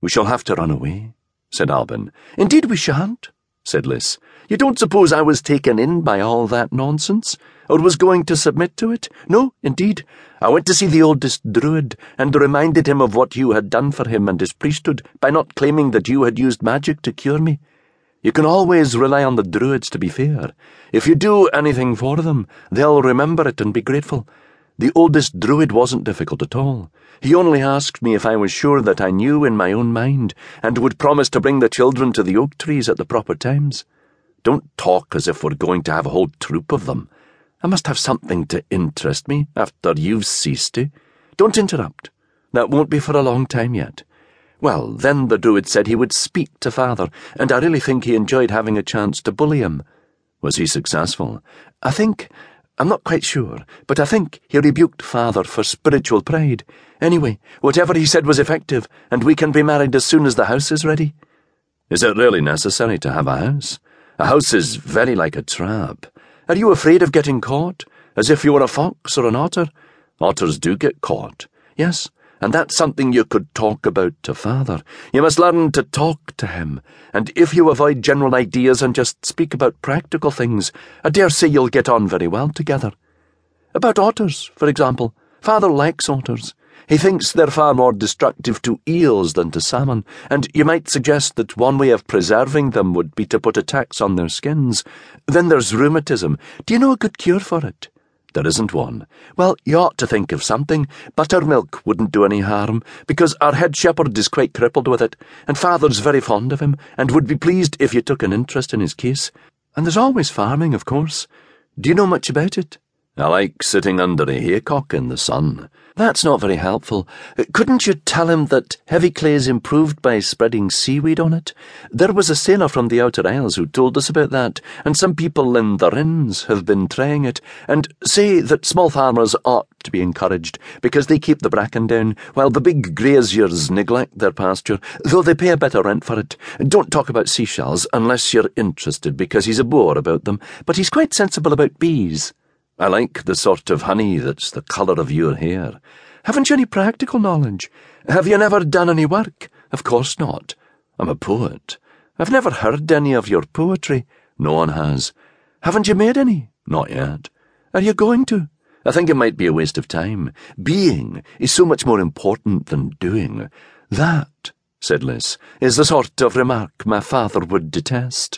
We shall have to run away, said Albyn. Indeed we shan't, said Liss. You don't suppose I was taken in by all that nonsense, or was going to submit to it? No, indeed. I went to see the oldest druid, and reminded him of what you had done for him and his priesthood by not claiming that you had used magic to cure me. You can always rely on the druids to be fair. If you do anything for them, they'll remember it and be grateful. The oldest druid wasn't difficult at all. He only asked me if I was sure that I knew in my own mind, and would promise to bring the children to the oak trees at the proper times. Don't talk as if we're going to have a whole troop of them. I must have something to interest me after you've ceased to. Don't interrupt. That won't be for a long time yet. Well, then the druid said he would speak to father, and I really think he enjoyed having a chance to bully him. Was he successful? I think. I'm not quite sure, but I think he rebuked father for spiritual pride. Anyway, whatever he said was effective, and we can be married as soon as the house is ready. Is it really necessary to have a house? A house is very like a trap. Are you afraid of getting caught? As if you were a fox or an otter? Otters do get caught. Yes, and that's something you could talk about to father. You must learn to talk to him, and if you avoid general ideas and just speak about practical things, I dare say you'll get on very well together. About otters, for example. Father likes otters. He thinks they're far more destructive to eels than to salmon, and you might suggest that one way of preserving them would be to put a tax on their skins. Then there's rheumatism. Do you know a good cure for it? There isn't one. Well, you ought to think of something. Buttermilk wouldn't do any harm, because our head shepherd is quite crippled with it, and father's very fond of him, and would be pleased if you took an interest in his case. And there's always farming, of course. Do you know much about it? I like sitting under a haycock in the sun. That's not very helpful. Couldn't you tell him that heavy clay is improved by spreading seaweed on it? There was a sailor from the Outer Isles who told us about that, and some people in the Rins have been trying it, and say that small farmers ought to be encouraged, because they keep the bracken down, while the big graziers neglect their pasture, though they pay a better rent for it. Don't talk about seashells unless you're interested, because he's a bore about them, but he's quite sensible about bees. I like the sort of honey that's the colour of your hair. Haven't you any practical knowledge? Have you never done any work? Of course not. I'm a poet. I've never heard any of your poetry. No one has. Haven't you made any? Not yet. Are you going to? I think it might be a waste of time. Being is so much more important than doing. That, said Liss, is the sort of remark my father would detest.